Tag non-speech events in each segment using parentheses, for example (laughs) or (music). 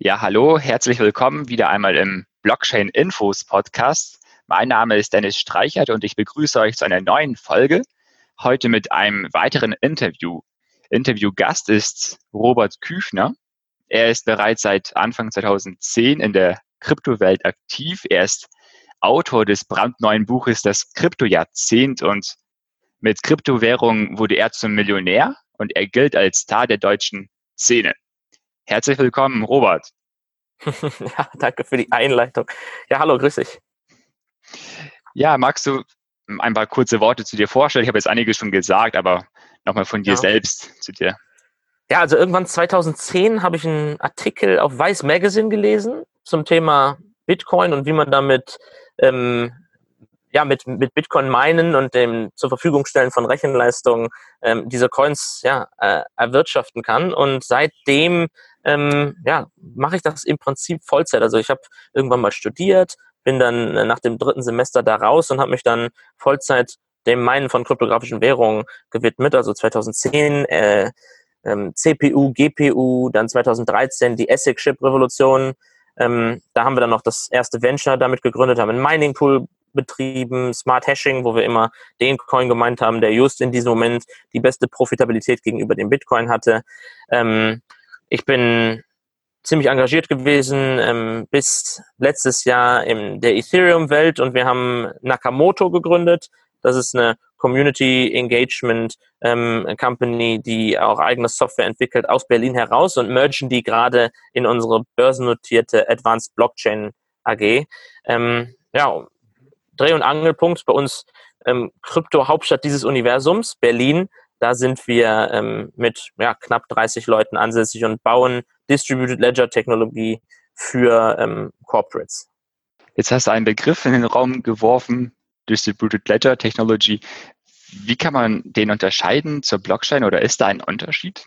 Ja, hallo, herzlich willkommen wieder einmal im Blockchain Infos Podcast. Mein Name ist Dennis Streichert und ich begrüße euch zu einer neuen Folge. Heute mit einem weiteren Interview. Interviewgast ist Robert Küchner. Er ist bereits seit Anfang 2010 in der Kryptowelt aktiv. Er ist Autor des brandneuen Buches Das Kryptojahrzehnt und mit Kryptowährungen wurde er zum Millionär und er gilt als Star der deutschen Szene. Herzlich willkommen, Robert. (laughs) ja, danke für die Einleitung. Ja, hallo, grüß dich. Ja, magst du ein paar kurze Worte zu dir vorstellen? Ich habe jetzt einiges schon gesagt, aber nochmal von dir ja. selbst zu dir. Ja, also irgendwann 2010 habe ich einen Artikel auf Vice Magazine gelesen zum Thema Bitcoin und wie man damit ähm, ja, mit, mit Bitcoin meinen und dem zur Verfügung stellen von Rechenleistungen ähm, diese Coins ja, äh, erwirtschaften kann. Und seitdem ähm, ja, mache ich das im Prinzip Vollzeit. Also ich habe irgendwann mal studiert, bin dann äh, nach dem dritten Semester da raus und habe mich dann Vollzeit dem Meinen von kryptografischen Währungen gewidmet. Also 2010 äh, ähm, CPU, GPU, dann 2013 die ASIC-Chip-Revolution. Ähm, da haben wir dann noch das erste Venture damit gegründet, haben einen Mining-Pool betrieben, Smart Hashing, wo wir immer den Coin gemeint haben, der just in diesem Moment die beste Profitabilität gegenüber dem Bitcoin hatte. Ähm, ich bin ziemlich engagiert gewesen ähm, bis letztes Jahr in der Ethereum-Welt und wir haben Nakamoto gegründet. Das ist eine Community Engagement ähm, Company, die auch eigene Software entwickelt aus Berlin heraus und mergen die gerade in unsere börsennotierte Advanced Blockchain AG. Ähm, ja, Dreh- und Angelpunkt bei uns ähm, Krypto-Hauptstadt dieses Universums, Berlin. Da sind wir ähm, mit ja, knapp 30 Leuten ansässig und bauen Distributed Ledger Technologie für ähm, Corporates. Jetzt hast du einen Begriff in den Raum geworfen, Distributed Ledger Technology. Wie kann man den unterscheiden zur Blockchain oder ist da ein Unterschied?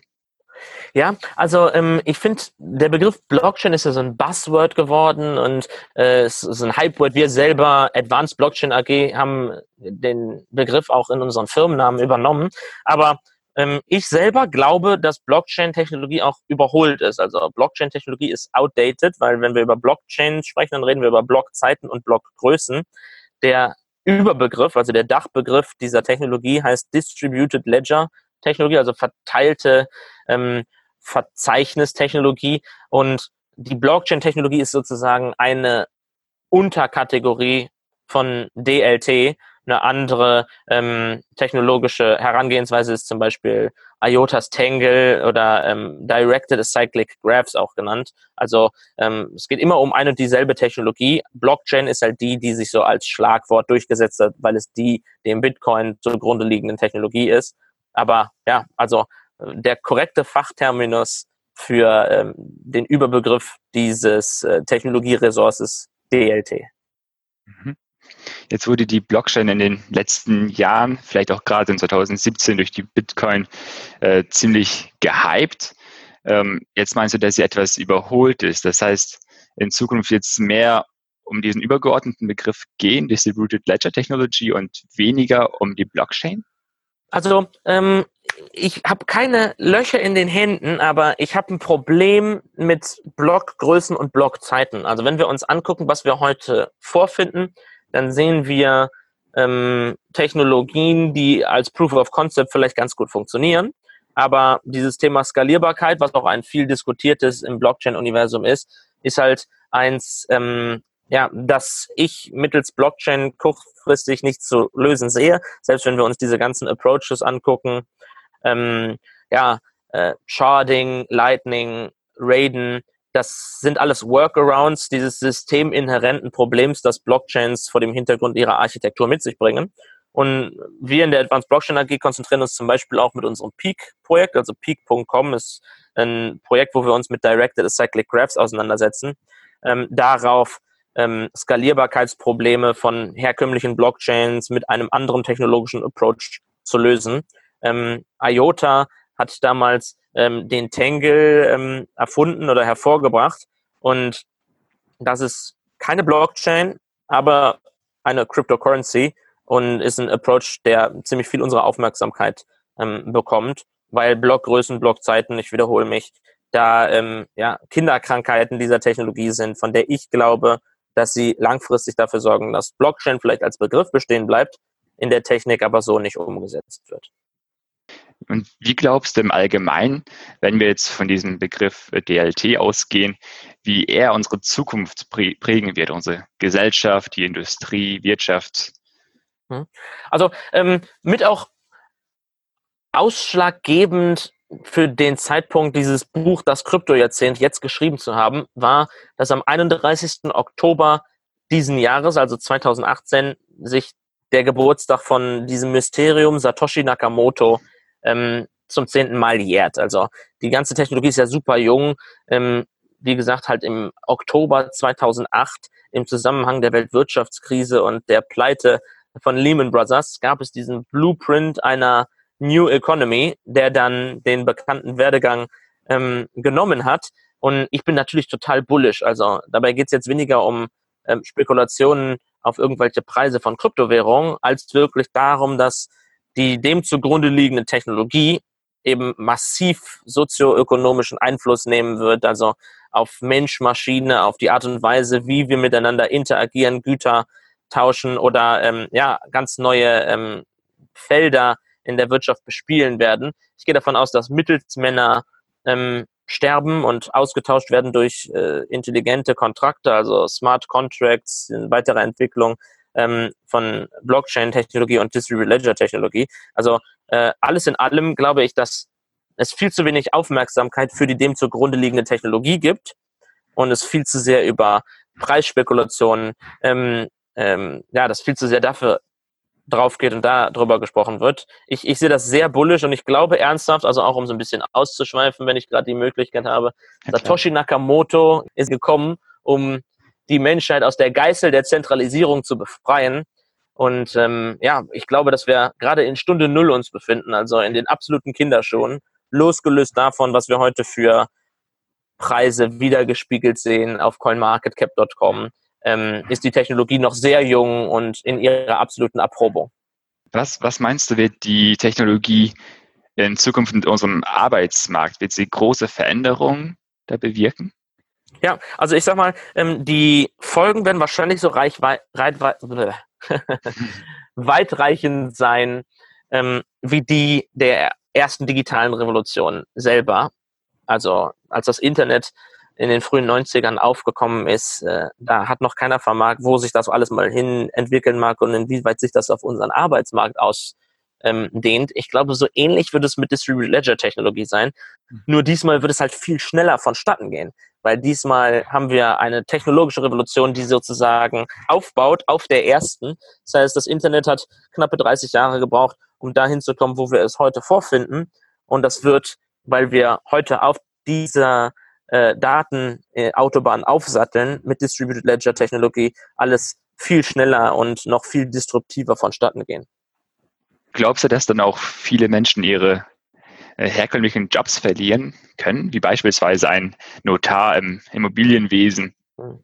Ja, also ähm, ich finde, der Begriff Blockchain ist ja so ein Buzzword geworden und äh, es ist ein Hypeword. Wir selber, Advanced Blockchain AG, haben den Begriff auch in unseren Firmennamen übernommen. Aber ähm, ich selber glaube, dass Blockchain-Technologie auch überholt ist. Also Blockchain-Technologie ist outdated, weil wenn wir über Blockchain sprechen, dann reden wir über Blockzeiten und Blockgrößen. Der Überbegriff, also der Dachbegriff dieser Technologie heißt Distributed Ledger Technologie, also verteilte ähm, Verzeichnis-Technologie. Und die Blockchain-Technologie ist sozusagen eine Unterkategorie von DLT. Eine andere ähm, technologische Herangehensweise ist zum Beispiel IOTA's Tangle oder ähm, Directed Acyclic Graphs auch genannt. Also ähm, es geht immer um eine und dieselbe Technologie. Blockchain ist halt die, die sich so als Schlagwort durchgesetzt hat, weil es die dem Bitcoin zugrunde liegenden Technologie ist. Aber ja, also äh, der korrekte Fachterminus für ähm, den Überbegriff dieses äh, Technologieresources DLT. Mhm. Jetzt wurde die Blockchain in den letzten Jahren, vielleicht auch gerade in 2017 durch die Bitcoin, äh, ziemlich gehypt. Ähm, jetzt meinst du, dass sie etwas überholt ist. Das heißt, in Zukunft jetzt mehr um diesen übergeordneten Begriff gehen, Distributed Ledger Technology und weniger um die Blockchain? Also ähm, ich habe keine Löcher in den Händen, aber ich habe ein Problem mit Blockgrößen und Blockzeiten. Also wenn wir uns angucken, was wir heute vorfinden, dann sehen wir ähm, Technologien, die als Proof of Concept vielleicht ganz gut funktionieren. Aber dieses Thema Skalierbarkeit, was auch ein viel diskutiertes im Blockchain-Universum ist, ist halt eins, ähm, ja, dass ich mittels Blockchain kurzfristig nicht zu lösen sehe, selbst wenn wir uns diese ganzen Approaches angucken, ähm, ja, äh, Sharding, Lightning, Raiden, das sind alles Workarounds dieses systeminhärenten Problems, das Blockchains vor dem Hintergrund ihrer Architektur mit sich bringen. Und wir in der Advanced Blockchain AG konzentrieren uns zum Beispiel auch mit unserem Peak-Projekt. Also Peak.com ist ein Projekt, wo wir uns mit Directed Acyclic Graphs auseinandersetzen. Ähm, darauf ähm, Skalierbarkeitsprobleme von herkömmlichen Blockchains mit einem anderen technologischen Approach zu lösen. Ähm, IOTA hat damals ähm, den Tangle ähm, erfunden oder hervorgebracht und das ist keine Blockchain, aber eine Cryptocurrency und ist ein Approach, der ziemlich viel unserer Aufmerksamkeit ähm, bekommt, weil Blockgrößen, Blockzeiten, ich wiederhole mich, da ähm, ja, Kinderkrankheiten dieser Technologie sind, von der ich glaube, dass sie langfristig dafür sorgen, dass Blockchain vielleicht als Begriff bestehen bleibt, in der Technik aber so nicht umgesetzt wird. Und wie glaubst du im Allgemeinen, wenn wir jetzt von diesem Begriff DLT ausgehen, wie er unsere Zukunft prägen wird, unsere Gesellschaft, die Industrie, Wirtschaft? Hm. Also ähm, mit auch ausschlaggebend für den Zeitpunkt, dieses Buch Das Kryptojahrzehnt jetzt geschrieben zu haben, war, dass am 31. Oktober diesen Jahres, also 2018, sich der Geburtstag von diesem Mysterium Satoshi Nakamoto ähm, zum zehnten Mal jährt. Also die ganze Technologie ist ja super jung. Ähm, wie gesagt, halt im Oktober 2008 im Zusammenhang der Weltwirtschaftskrise und der Pleite von Lehman Brothers gab es diesen Blueprint einer New Economy, der dann den bekannten Werdegang ähm, genommen hat. Und ich bin natürlich total bullish. Also dabei geht es jetzt weniger um ähm, Spekulationen auf irgendwelche Preise von Kryptowährungen, als wirklich darum, dass die dem zugrunde liegende Technologie eben massiv sozioökonomischen Einfluss nehmen wird, also auf Mensch, Maschine, auf die Art und Weise, wie wir miteinander interagieren, Güter tauschen oder ähm, ja ganz neue ähm, Felder in der Wirtschaft bespielen werden. Ich gehe davon aus, dass Mittelsmänner ähm, sterben und ausgetauscht werden durch äh, intelligente Kontrakte, also Smart Contracts in weiterer Entwicklung ähm, von Blockchain-Technologie und Distributed Ledger-Technologie. Also äh, alles in allem glaube ich, dass es viel zu wenig Aufmerksamkeit für die dem zugrunde liegende Technologie gibt und es viel zu sehr über Preisspekulationen, ähm, ähm, ja, das viel zu sehr dafür drauf geht und da drüber gesprochen wird. Ich, ich sehe das sehr bullisch und ich glaube ernsthaft, also auch um so ein bisschen auszuschweifen, wenn ich gerade die Möglichkeit habe, ja, Satoshi Nakamoto ist gekommen, um die Menschheit aus der Geißel der Zentralisierung zu befreien. Und ähm, ja, ich glaube, dass wir gerade in Stunde Null uns befinden, also in den absoluten Kinderschuhen, losgelöst davon, was wir heute für Preise wiedergespiegelt sehen auf coinmarketcap.com ähm, ist die Technologie noch sehr jung und in ihrer absoluten Erprobung. Was, was meinst du, wird die Technologie in Zukunft in unserem Arbeitsmarkt, wird sie große Veränderungen da bewirken? Ja, also ich sag mal, ähm, die Folgen werden wahrscheinlich so reich, (laughs) weitreichend sein, ähm, wie die der ersten digitalen Revolution selber. Also als das Internet in den frühen 90ern aufgekommen ist, äh, da hat noch keiner vermag, wo sich das alles mal hin entwickeln mag und inwieweit sich das auf unseren Arbeitsmarkt ausdehnt. Ähm, ich glaube, so ähnlich wird es mit Distributed Ledger Technologie sein. Mhm. Nur diesmal wird es halt viel schneller vonstatten gehen, weil diesmal haben wir eine technologische Revolution, die sozusagen aufbaut auf der ersten. Das heißt, das Internet hat knappe 30 Jahre gebraucht, um dahin zu kommen, wo wir es heute vorfinden. Und das wird, weil wir heute auf dieser äh, Datenautobahn äh, aufsatteln mit Distributed Ledger Technologie alles viel schneller und noch viel disruptiver vonstatten gehen. Glaubst du, dass dann auch viele Menschen ihre äh, herkömmlichen Jobs verlieren können, wie beispielsweise ein Notar im Immobilienwesen? Hm.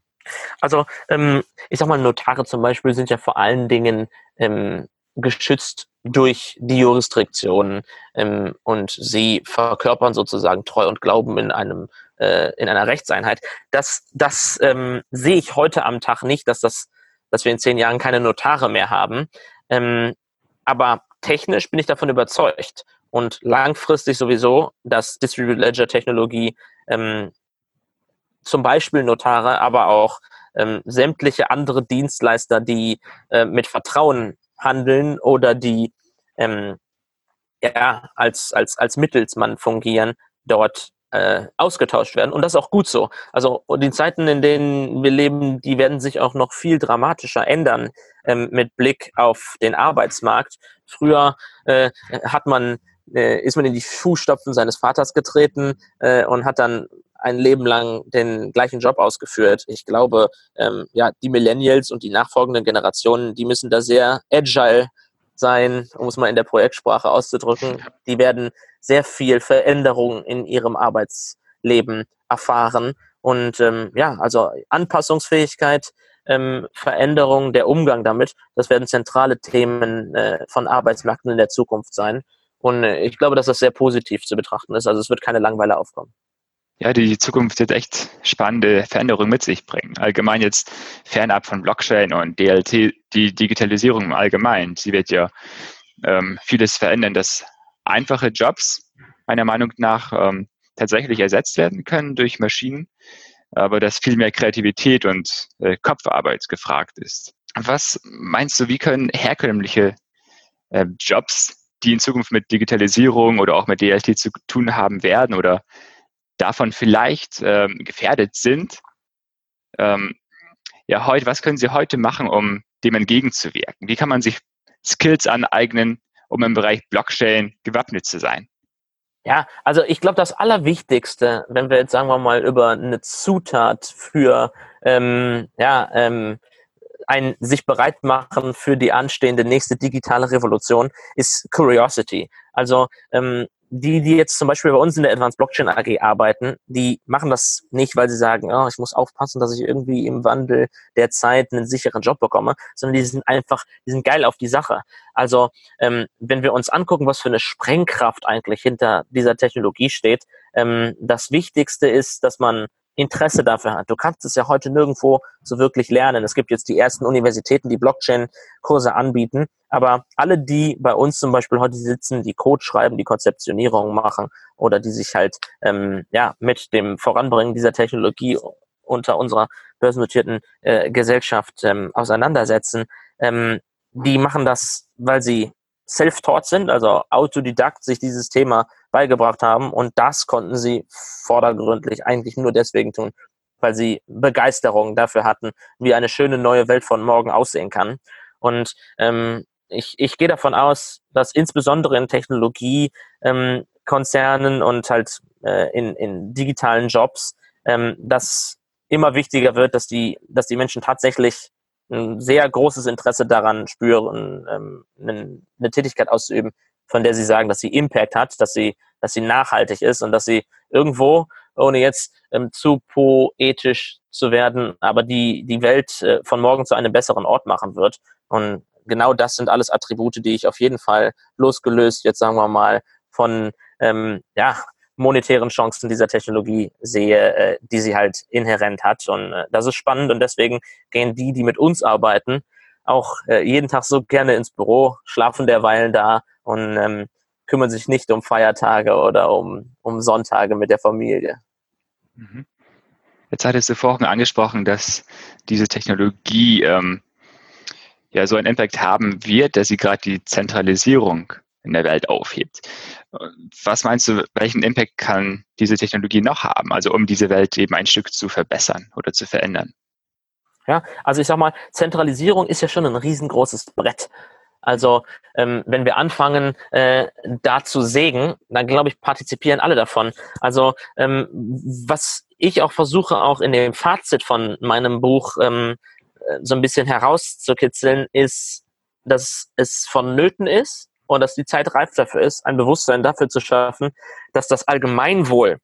Also ähm, ich sag mal, Notare zum Beispiel sind ja vor allen Dingen ähm, geschützt durch die Jurisdiktionen ähm, und sie verkörpern sozusagen Treu und Glauben in einem äh, in einer Rechtseinheit. Das, das ähm, sehe ich heute am Tag nicht, dass das, dass wir in zehn Jahren keine Notare mehr haben. Ähm, aber technisch bin ich davon überzeugt und langfristig sowieso, dass Distributed Ledger Technologie ähm, zum Beispiel Notare, aber auch ähm, sämtliche andere Dienstleister, die äh, mit Vertrauen handeln oder die ähm, ja, als, als, als Mittelsmann fungieren, dort äh, ausgetauscht werden. Und das ist auch gut so. Also die Zeiten, in denen wir leben, die werden sich auch noch viel dramatischer ändern ähm, mit Blick auf den Arbeitsmarkt. Früher äh, hat man, äh, ist man in die Fußstapfen seines Vaters getreten äh, und hat dann ein Leben lang den gleichen Job ausgeführt. Ich glaube, ähm, ja, die Millennials und die nachfolgenden Generationen, die müssen da sehr agile sein, um es mal in der Projektsprache auszudrücken. Die werden sehr viel Veränderung in ihrem Arbeitsleben erfahren. Und ähm, ja, also Anpassungsfähigkeit, ähm, Veränderung, der Umgang damit, das werden zentrale Themen äh, von Arbeitsmärkten in der Zukunft sein. Und äh, ich glaube, dass das sehr positiv zu betrachten ist. Also es wird keine Langweile aufkommen. Ja, die Zukunft wird echt spannende Veränderungen mit sich bringen. Allgemein jetzt fernab von Blockchain und DLT, die Digitalisierung im Allgemeinen. Sie wird ja ähm, vieles verändern, dass einfache Jobs meiner Meinung nach ähm, tatsächlich ersetzt werden können durch Maschinen, aber dass viel mehr Kreativität und äh, Kopfarbeit gefragt ist. Was meinst du, wie können herkömmliche äh, Jobs, die in Zukunft mit Digitalisierung oder auch mit DLT zu tun haben werden oder davon vielleicht ähm, gefährdet sind. Ähm, ja, heute, was können Sie heute machen, um dem entgegenzuwirken? Wie kann man sich Skills aneignen, um im Bereich Blockchain gewappnet zu sein? Ja, also ich glaube, das Allerwichtigste, wenn wir jetzt sagen wir mal über eine Zutat für ähm, ja, ähm, ein sich bereit machen für die anstehende nächste digitale Revolution, ist Curiosity. Also ähm, die, die jetzt zum Beispiel bei uns in der Advanced Blockchain AG arbeiten, die machen das nicht, weil sie sagen, oh, ich muss aufpassen, dass ich irgendwie im Wandel der Zeit einen sicheren Job bekomme, sondern die sind einfach, die sind geil auf die Sache. Also ähm, wenn wir uns angucken, was für eine Sprengkraft eigentlich hinter dieser Technologie steht, ähm, das Wichtigste ist, dass man Interesse dafür hat. Du kannst es ja heute nirgendwo so wirklich lernen. Es gibt jetzt die ersten Universitäten, die Blockchain-Kurse anbieten, aber alle, die bei uns zum Beispiel heute sitzen, die Code schreiben, die Konzeptionierung machen oder die sich halt ähm, ja mit dem Voranbringen dieser Technologie unter unserer börsennotierten äh, Gesellschaft ähm, auseinandersetzen, ähm, die machen das, weil sie self-taught sind, also autodidakt sich dieses Thema beigebracht haben. Und das konnten sie vordergründlich eigentlich nur deswegen tun, weil sie Begeisterung dafür hatten, wie eine schöne neue Welt von morgen aussehen kann. Und ähm, ich, ich gehe davon aus, dass insbesondere in Technologiekonzernen ähm, und halt äh, in, in digitalen Jobs ähm, das immer wichtiger wird, dass die, dass die Menschen tatsächlich ein sehr großes Interesse daran spüren, ähm, eine, eine Tätigkeit auszuüben, von der sie sagen, dass sie Impact hat, dass sie, dass sie nachhaltig ist und dass sie irgendwo, ohne jetzt ähm, zu poetisch zu werden, aber die, die Welt äh, von morgen zu einem besseren Ort machen wird. Und genau das sind alles Attribute, die ich auf jeden Fall losgelöst, jetzt sagen wir mal, von ähm, ja, monetären Chancen dieser Technologie sehe, äh, die sie halt inhärent hat. Und äh, das ist spannend und deswegen gehen die, die mit uns arbeiten, auch äh, jeden Tag so gerne ins Büro, schlafen derweilen da und ähm, kümmern sich nicht um Feiertage oder um, um Sonntage mit der Familie. Mhm. Jetzt hattest du vorhin angesprochen, dass diese Technologie ähm, ja so einen Impact haben wird, dass sie gerade die Zentralisierung in der Welt aufhebt. Was meinst du, welchen Impact kann diese Technologie noch haben, also um diese Welt eben ein Stück zu verbessern oder zu verändern? Ja, also ich sag mal, Zentralisierung ist ja schon ein riesengroßes Brett. Also ähm, wenn wir anfangen, äh, da zu sägen, dann glaube ich, partizipieren alle davon. Also ähm, was ich auch versuche, auch in dem Fazit von meinem Buch ähm, äh, so ein bisschen herauszukitzeln, ist, dass es vonnöten ist, und dass die Zeit reif dafür ist, ein Bewusstsein dafür zu schaffen, dass das Allgemeinwohl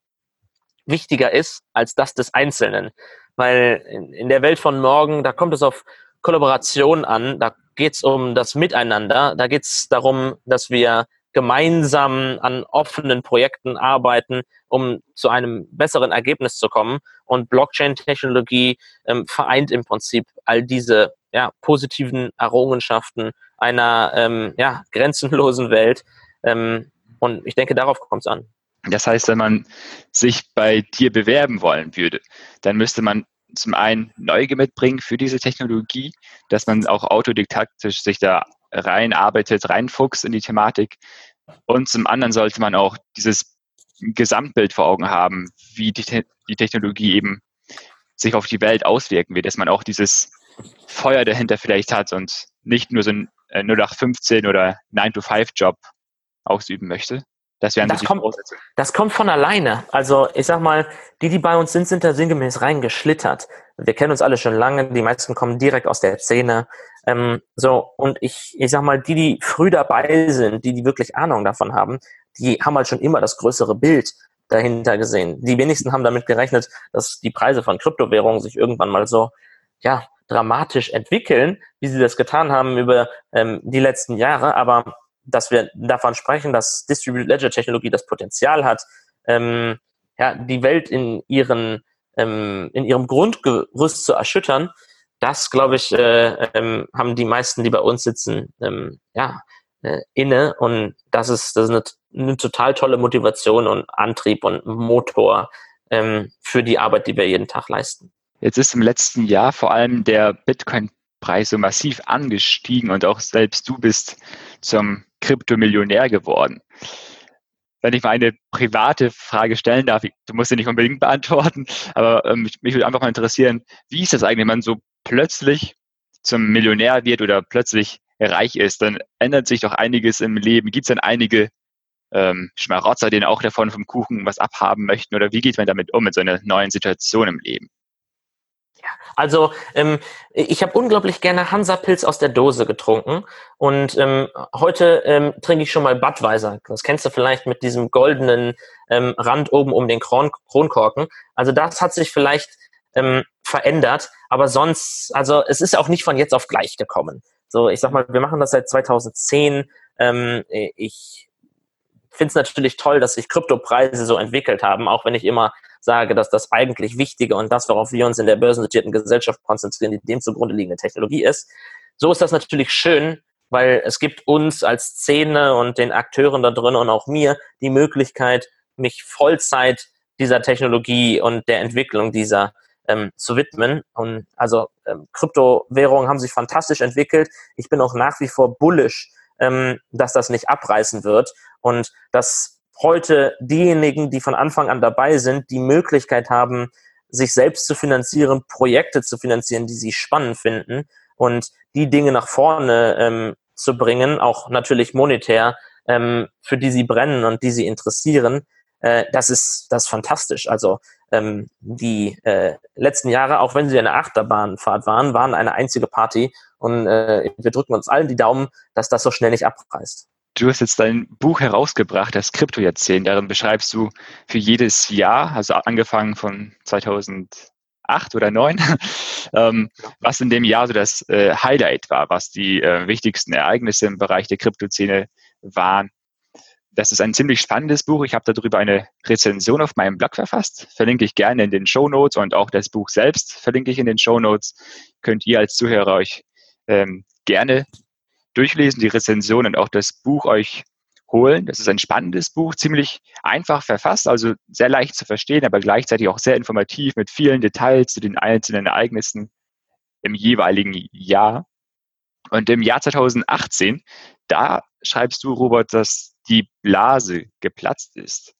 wichtiger ist als das des Einzelnen. Weil in, der Welt von morgen, da kommt es auf Kollaboration an, da geht es um das Miteinander, da geht es darum, dass wir gemeinsam an offenen Projekten arbeiten, um zu einem besseren Ergebnis zu kommen. Und Blockchain-Technologie ähm, vereint im Prinzip all diese ja, positiven Errungenschaften einer ähm, ja, grenzenlosen Welt. Ähm, und ich denke, darauf kommt es an. Das heißt, wenn man sich bei dir bewerben wollen würde, dann müsste man zum einen Neugier mitbringen für diese Technologie, dass man auch autodidaktisch sich da reinarbeitet, reinfuchst in die Thematik. Und zum anderen sollte man auch dieses Gesamtbild vor Augen haben, wie die, die Technologie eben sich auf die Welt auswirken wird, dass man auch dieses Feuer dahinter vielleicht hat und nicht nur so ein 0815 äh, oder 9-to-5-Job ausüben möchte. Das wären das so die kommt, Das kommt von alleine. Also ich sag mal, die, die bei uns sind, sind da sinngemäß reingeschlittert. Wir kennen uns alle schon lange, die meisten kommen direkt aus der Szene. Ähm, so, und ich, ich sag mal, die, die früh dabei sind, die, die wirklich Ahnung davon haben, die haben halt schon immer das größere Bild dahinter gesehen. Die wenigsten haben damit gerechnet, dass die Preise von Kryptowährungen sich irgendwann mal so, ja, dramatisch entwickeln, wie sie das getan haben über ähm, die letzten Jahre. Aber dass wir davon sprechen, dass Distributed Ledger Technologie das Potenzial hat, ähm, ja, die Welt in ihren ähm, in ihrem Grundgerüst zu erschüttern, das, glaube ich, äh, ähm, haben die meisten, die bei uns sitzen, ähm, ja, äh, inne. Und das ist, das ist eine, eine, total tolle Motivation und Antrieb und Motor ähm, für die Arbeit, die wir jeden Tag leisten. Jetzt ist im letzten Jahr vor allem der Bitcoin-Preis so massiv angestiegen und auch selbst du bist zum Kryptomillionär geworden. Wenn ich mal eine private Frage stellen darf, du musst sie nicht unbedingt beantworten, aber ähm, mich, mich würde einfach mal interessieren, wie ist das eigentlich, wenn man so plötzlich zum Millionär wird oder plötzlich reich ist, dann ändert sich doch einiges im Leben. Gibt es dann einige ähm, Schmarotzer, denen auch davon vom Kuchen was abhaben möchten? Oder wie geht man damit um, mit so einer neuen Situation im Leben? Also ähm, ich habe unglaublich gerne Hansa-Pilz aus der Dose getrunken und ähm, heute ähm, trinke ich schon mal Budweiser. Das kennst du vielleicht mit diesem goldenen ähm, Rand oben um den Kron Kronkorken. Also das hat sich vielleicht ähm, verändert, aber sonst, also es ist auch nicht von jetzt auf gleich gekommen. So, ich sag mal, wir machen das seit 2010. Ähm, ich finde es natürlich toll, dass sich Kryptopreise so entwickelt haben, auch wenn ich immer sage, dass das eigentlich Wichtige und das, worauf wir uns in der börsennotierten Gesellschaft konzentrieren, die dem zugrunde liegende Technologie ist. So ist das natürlich schön, weil es gibt uns als Szene und den Akteuren da drin und auch mir die Möglichkeit, mich Vollzeit dieser Technologie und der Entwicklung dieser ähm, zu widmen. Und also ähm, Kryptowährungen haben sich fantastisch entwickelt. Ich bin auch nach wie vor bullish, ähm, dass das nicht abreißen wird und dass heute diejenigen, die von Anfang an dabei sind, die Möglichkeit haben, sich selbst zu finanzieren, Projekte zu finanzieren, die sie spannend finden und die Dinge nach vorne ähm, zu bringen, auch natürlich monetär, ähm, für die sie brennen und die sie interessieren, äh, das ist das ist fantastisch. Also ähm, die äh, letzten Jahre, auch wenn sie eine Achterbahnfahrt waren, waren eine einzige Party und äh, wir drücken uns allen die Daumen, dass das so schnell nicht abreißt. Du hast jetzt dein Buch herausgebracht, das Kryptojahrzehnt. Darin beschreibst du für jedes Jahr, also angefangen von 2008 oder 2009, (laughs) ähm, was in dem Jahr so das äh, Highlight war, was die äh, wichtigsten Ereignisse im Bereich der Kryptoszene waren. Das ist ein ziemlich spannendes Buch. Ich habe darüber eine Rezension auf meinem Blog verfasst. Verlinke ich gerne in den Show Notes und auch das Buch selbst verlinke ich in den Show Notes. Könnt ihr als Zuhörer euch ähm, gerne durchlesen, die Rezension und auch das Buch euch holen. Das ist ein spannendes Buch, ziemlich einfach verfasst, also sehr leicht zu verstehen, aber gleichzeitig auch sehr informativ mit vielen Details zu den einzelnen Ereignissen im jeweiligen Jahr. Und im Jahr 2018, da schreibst du, Robert, dass die Blase geplatzt ist.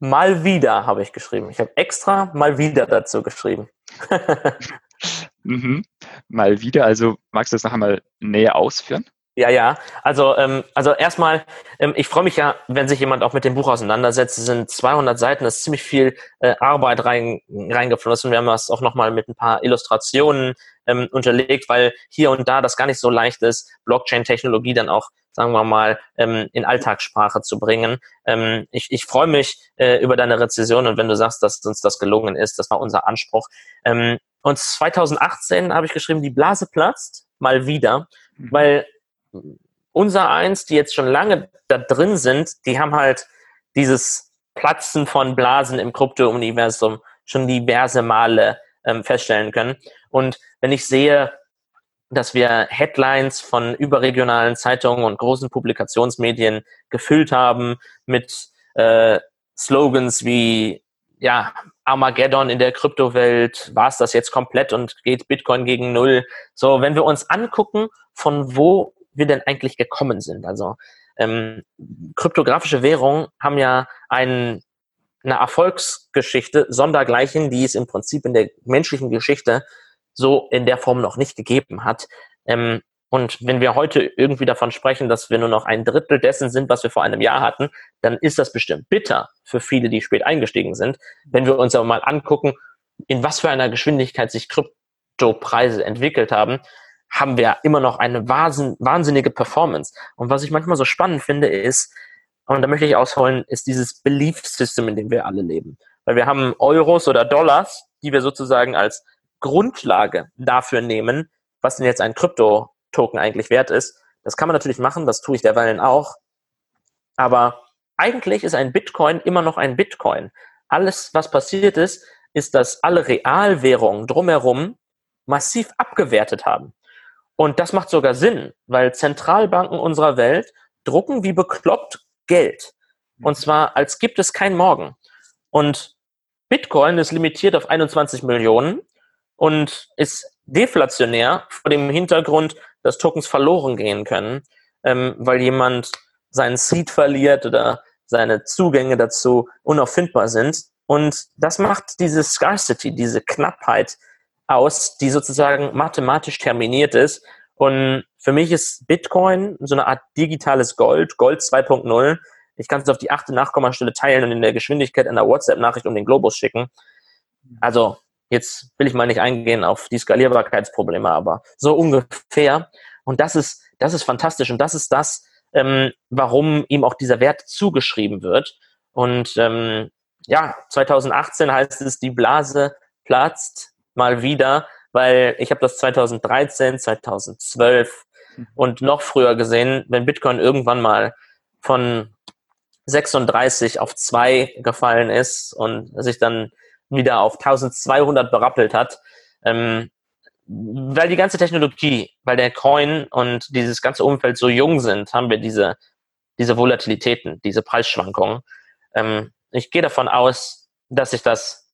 Mal wieder habe ich geschrieben. Ich habe extra mal wieder dazu geschrieben. (laughs) Mhm. Mal wieder, also magst du das noch einmal näher ausführen? Ja, ja. Also, ähm, also erstmal, ähm, ich freue mich ja, wenn sich jemand auch mit dem Buch auseinandersetzt. Es sind 200 Seiten, es ist ziemlich viel äh, Arbeit rein, reingeflossen. Wir haben das auch nochmal mit ein paar Illustrationen ähm, unterlegt, weil hier und da das gar nicht so leicht ist, Blockchain-Technologie dann auch, sagen wir mal, ähm, in Alltagssprache zu bringen. Ähm, ich ich freue mich äh, über deine Rezession und wenn du sagst, dass uns das gelungen ist, das war unser Anspruch. Ähm, und 2018 habe ich geschrieben, die Blase platzt, mal wieder, mhm. weil unser eins, die jetzt schon lange da drin sind, die haben halt dieses Platzen von Blasen im Krypto-Universum schon diverse Male ähm, feststellen können. Und wenn ich sehe, dass wir Headlines von überregionalen Zeitungen und großen Publikationsmedien gefüllt haben mit äh, Slogans wie ja, Armageddon in der Kryptowelt, war es das jetzt komplett und geht Bitcoin gegen Null. So, wenn wir uns angucken, von wo wir denn eigentlich gekommen sind. Also ähm, kryptografische Währungen haben ja einen, eine Erfolgsgeschichte sondergleichen, die es im Prinzip in der menschlichen Geschichte so in der Form noch nicht gegeben hat. Ähm, und wenn wir heute irgendwie davon sprechen, dass wir nur noch ein Drittel dessen sind, was wir vor einem Jahr hatten, dann ist das bestimmt bitter für viele, die spät eingestiegen sind. Wenn wir uns aber mal angucken, in was für einer Geschwindigkeit sich Kryptopreise entwickelt haben, haben wir immer noch eine wahnsinnige Performance. Und was ich manchmal so spannend finde, ist, und da möchte ich ausholen, ist dieses Belief System, in dem wir alle leben. Weil wir haben Euros oder Dollars, die wir sozusagen als Grundlage dafür nehmen, was denn jetzt ein Krypto Token eigentlich wert ist. Das kann man natürlich machen, das tue ich derweilen auch. Aber eigentlich ist ein Bitcoin immer noch ein Bitcoin. alles, was passiert ist, ist, dass alle Realwährungen drumherum massiv abgewertet haben. Und das macht sogar Sinn, weil Zentralbanken unserer Welt drucken wie bekloppt Geld. Und zwar, als gibt es kein Morgen. Und Bitcoin ist limitiert auf 21 Millionen und ist deflationär vor dem Hintergrund, dass Tokens verloren gehen können, ähm, weil jemand seinen Seed verliert oder seine Zugänge dazu unauffindbar sind. Und das macht diese Scarcity, diese Knappheit aus, die sozusagen mathematisch terminiert ist. Und für mich ist Bitcoin so eine Art digitales Gold, Gold 2.0. Ich kann es auf die achte Nachkommastelle teilen und in der Geschwindigkeit einer WhatsApp-Nachricht um den Globus schicken. Also jetzt will ich mal nicht eingehen auf die Skalierbarkeitsprobleme, aber so ungefähr. Und das ist, das ist fantastisch. Und das ist das, ähm, warum ihm auch dieser Wert zugeschrieben wird. Und ähm, ja, 2018 heißt es, die Blase platzt mal wieder, weil ich habe das 2013, 2012 mhm. und noch früher gesehen, wenn Bitcoin irgendwann mal von 36 auf 2 gefallen ist und sich dann wieder auf 1200 berappelt hat, ähm, weil die ganze Technologie, weil der Coin und dieses ganze Umfeld so jung sind, haben wir diese, diese Volatilitäten, diese Preisschwankungen. Ähm, ich gehe davon aus, dass sich das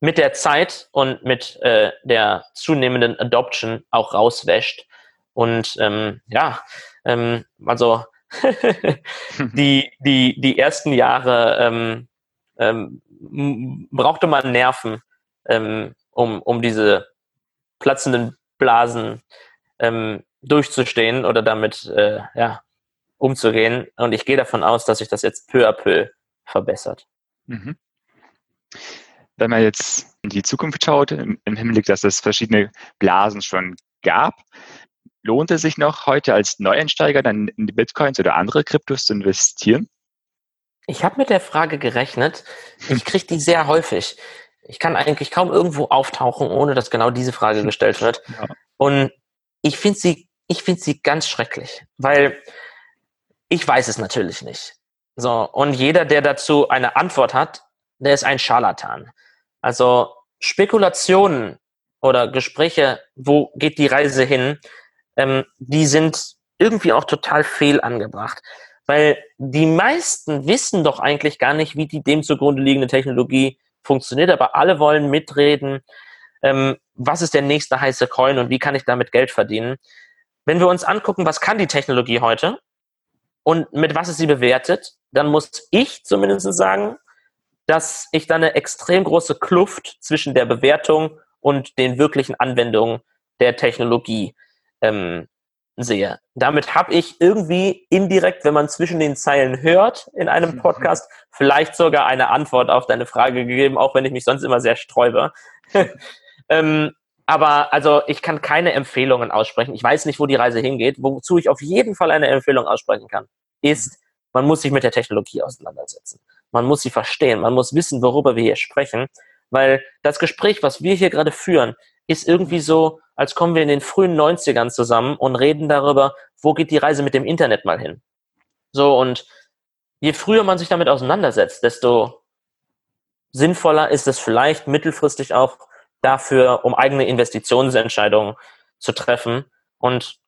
mit der Zeit und mit äh, der zunehmenden Adoption auch rauswäscht. Und ähm, ja, ähm, also (laughs) die, die, die ersten Jahre ähm, ähm, brauchte man Nerven, ähm, um, um diese platzenden Blasen ähm, durchzustehen oder damit äh, ja, umzugehen. Und ich gehe davon aus, dass sich das jetzt peu à peu verbessert. Mhm. Wenn man jetzt in die Zukunft schaut, im, Hinblick, dass es verschiedene Blasen schon gab, lohnt es sich noch heute als Neueinsteiger dann in die Bitcoins oder andere Kryptos zu investieren? Ich habe mit der Frage gerechnet. Ich kriege die sehr häufig. Ich kann eigentlich kaum irgendwo auftauchen, ohne dass genau diese Frage gestellt wird. Ja. Und ich finde sie, ich finde sie ganz schrecklich, weil ich weiß es natürlich nicht. So. Und jeder, der dazu eine Antwort hat, der ist ein Scharlatan. Also Spekulationen oder Gespräche, wo geht die Reise hin, ähm, die sind irgendwie auch total fehl angebracht. Weil die meisten wissen doch eigentlich gar nicht, wie die dem zugrunde liegende Technologie funktioniert, aber alle wollen mitreden, ähm, was ist der nächste heiße Coin und wie kann ich damit Geld verdienen. Wenn wir uns angucken, was kann die Technologie heute und mit was ist sie bewertet, dann muss ich zumindest sagen, dass ich da eine extrem große Kluft zwischen der Bewertung und den wirklichen Anwendungen der Technologie ähm, sehe. Damit habe ich irgendwie indirekt, wenn man zwischen den Zeilen hört in einem mhm. Podcast, vielleicht sogar eine Antwort auf deine Frage gegeben, auch wenn ich mich sonst immer sehr sträube. (laughs) ähm, aber also ich kann keine Empfehlungen aussprechen. Ich weiß nicht, wo die Reise hingeht. Wozu ich auf jeden Fall eine Empfehlung aussprechen kann, ist, man muss sich mit der Technologie auseinandersetzen. Man muss sie verstehen. Man muss wissen, worüber wir hier sprechen. Weil das Gespräch, was wir hier gerade führen, ist irgendwie so, als kommen wir in den frühen 90ern zusammen und reden darüber, wo geht die Reise mit dem Internet mal hin. So, und je früher man sich damit auseinandersetzt, desto sinnvoller ist es vielleicht mittelfristig auch dafür, um eigene Investitionsentscheidungen zu treffen. Und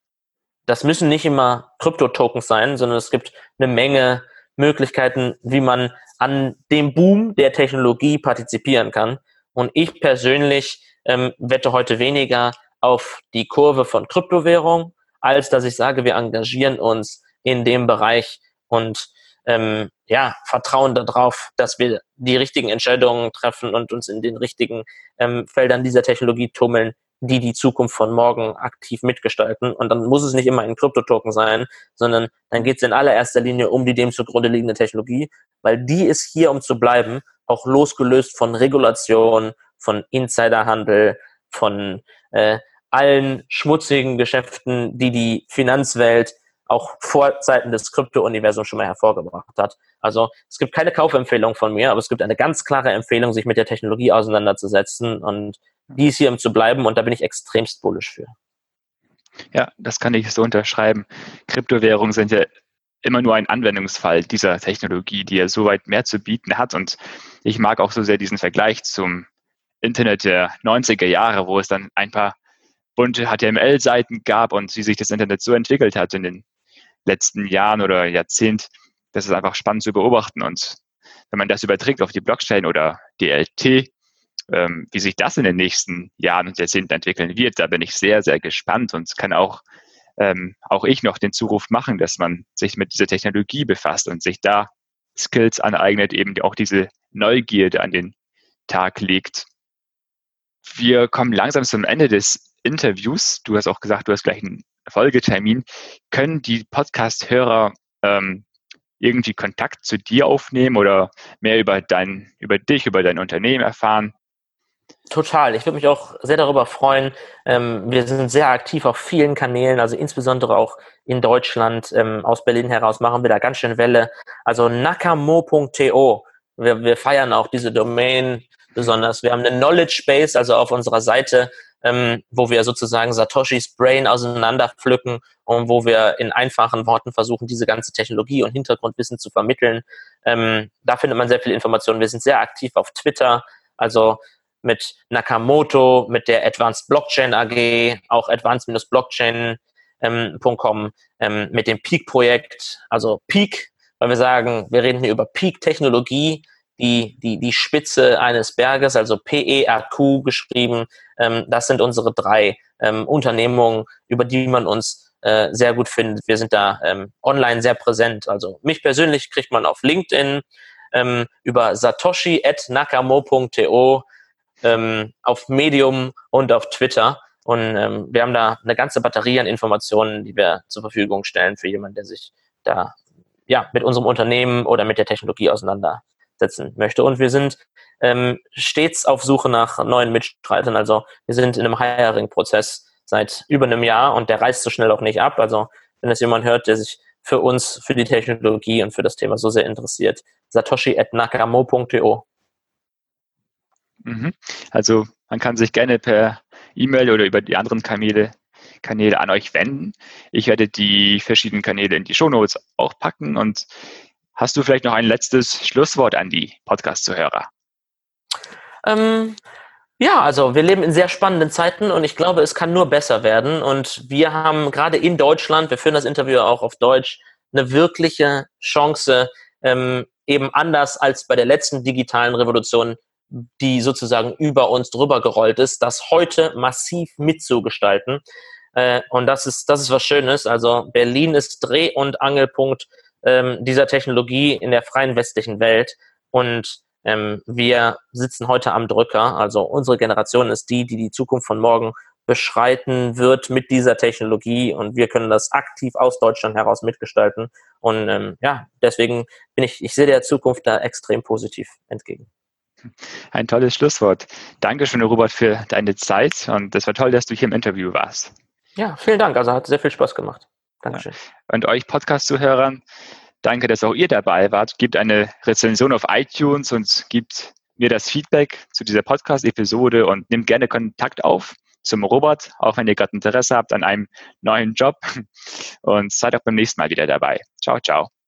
das müssen nicht immer Krypto-Tokens sein, sondern es gibt eine Menge Möglichkeiten, wie man an dem Boom der Technologie partizipieren kann. Und ich persönlich ähm, wette heute weniger auf die Kurve von Kryptowährung, als dass ich sage, wir engagieren uns in dem Bereich und ähm, ja, vertrauen darauf, dass wir die richtigen Entscheidungen treffen und uns in den richtigen ähm, Feldern dieser Technologie tummeln, die die Zukunft von morgen aktiv mitgestalten. Und dann muss es nicht immer ein Kryptotoken sein, sondern dann geht es in allererster Linie um die dem zugrunde liegende Technologie, weil die ist hier, um zu bleiben, auch losgelöst von Regulation, von Insiderhandel, von äh, allen schmutzigen Geschäften, die die Finanzwelt auch vor Zeiten des Krypto-Universums schon mal hervorgebracht hat. Also es gibt keine Kaufempfehlung von mir, aber es gibt eine ganz klare Empfehlung, sich mit der Technologie auseinanderzusetzen und die ist hier, um zu bleiben und da bin ich extremst bullisch für. Ja, das kann ich so unterschreiben. Kryptowährungen sind ja immer nur ein Anwendungsfall dieser Technologie, die ja so weit mehr zu bieten hat. Und ich mag auch so sehr diesen Vergleich zum Internet der 90er Jahre, wo es dann ein paar bunte HTML-Seiten gab und wie sich das Internet so entwickelt hat in den letzten Jahren oder Jahrzehnt. Das ist einfach spannend zu beobachten. Und wenn man das überträgt auf die Blockchain oder DLT, ähm, wie sich das in den nächsten Jahren und Jahrzehnten entwickeln wird, da bin ich sehr, sehr gespannt und kann auch, ähm, auch ich noch den Zuruf machen, dass man sich mit dieser Technologie befasst und sich da Skills aneignet, eben auch diese Neugierde an den Tag legt. Wir kommen langsam zum Ende des Interviews. Du hast auch gesagt, du hast gleich einen Folgetermin. Können die Podcast-Hörer ähm, irgendwie Kontakt zu dir aufnehmen oder mehr über dein, über dich, über dein Unternehmen erfahren? Total. Ich würde mich auch sehr darüber freuen. Ähm, wir sind sehr aktiv auf vielen Kanälen, also insbesondere auch in Deutschland. Ähm, aus Berlin heraus machen wir da ganz schön Welle. Also nakamo.to. Wir, wir feiern auch diese Domain besonders. Wir haben eine Knowledge Base, also auf unserer Seite, ähm, wo wir sozusagen Satoshis Brain auseinanderpflücken und wo wir in einfachen Worten versuchen, diese ganze Technologie und Hintergrundwissen zu vermitteln. Ähm, da findet man sehr viel Informationen. Wir sind sehr aktiv auf Twitter. Also mit Nakamoto, mit der Advanced Blockchain AG, auch advanced-blockchain.com, ähm, ähm, mit dem Peak-Projekt, also Peak, weil wir sagen, wir reden hier über Peak-Technologie, die, die, die Spitze eines Berges, also PERQ geschrieben. Ähm, das sind unsere drei ähm, Unternehmungen, über die man uns äh, sehr gut findet. Wir sind da ähm, online sehr präsent. Also mich persönlich kriegt man auf LinkedIn ähm, über satoshi at nakamo.to ähm, auf Medium und auf Twitter. Und ähm, wir haben da eine ganze Batterie an Informationen, die wir zur Verfügung stellen für jemanden, der sich da ja mit unserem Unternehmen oder mit der Technologie auseinandersetzen möchte. Und wir sind ähm, stets auf Suche nach neuen Mitstreitern. Also wir sind in einem Hiring-Prozess seit über einem Jahr und der reißt so schnell auch nicht ab. Also wenn es jemand hört, der sich für uns, für die Technologie und für das Thema so sehr interessiert, satoshi at nakamo.to. Mhm. Also man kann sich gerne per E-Mail oder über die anderen Kanäle, Kanäle an euch wenden. Ich werde die verschiedenen Kanäle in die Shownotes auch packen. Und hast du vielleicht noch ein letztes Schlusswort an die Podcast-Zuhörer? Ähm, ja, also wir leben in sehr spannenden Zeiten und ich glaube, es kann nur besser werden. Und wir haben gerade in Deutschland, wir führen das Interview auch auf Deutsch, eine wirkliche Chance, ähm, eben anders als bei der letzten digitalen Revolution die sozusagen über uns drüber gerollt ist, das heute massiv mitzugestalten. Äh, und das ist, das ist was Schönes. Also Berlin ist Dreh- und Angelpunkt ähm, dieser Technologie in der freien westlichen Welt. Und ähm, wir sitzen heute am Drücker. Also unsere Generation ist die, die die Zukunft von morgen beschreiten wird mit dieser Technologie und wir können das aktiv aus Deutschland heraus mitgestalten. Und ähm, ja, deswegen bin ich, ich sehe der Zukunft da extrem positiv entgegen. Ein tolles Schlusswort. Dankeschön, Robert, für deine Zeit und es war toll, dass du hier im Interview warst. Ja, vielen Dank. Also hat sehr viel Spaß gemacht. Dankeschön. Ja. Und euch Podcast-Zuhörern, danke, dass auch ihr dabei wart. Gebt eine Rezension auf iTunes und gebt mir das Feedback zu dieser Podcast-Episode und nehmt gerne Kontakt auf zum Robert, auch wenn ihr gerade Interesse habt an einem neuen Job. Und seid auch beim nächsten Mal wieder dabei. Ciao, ciao.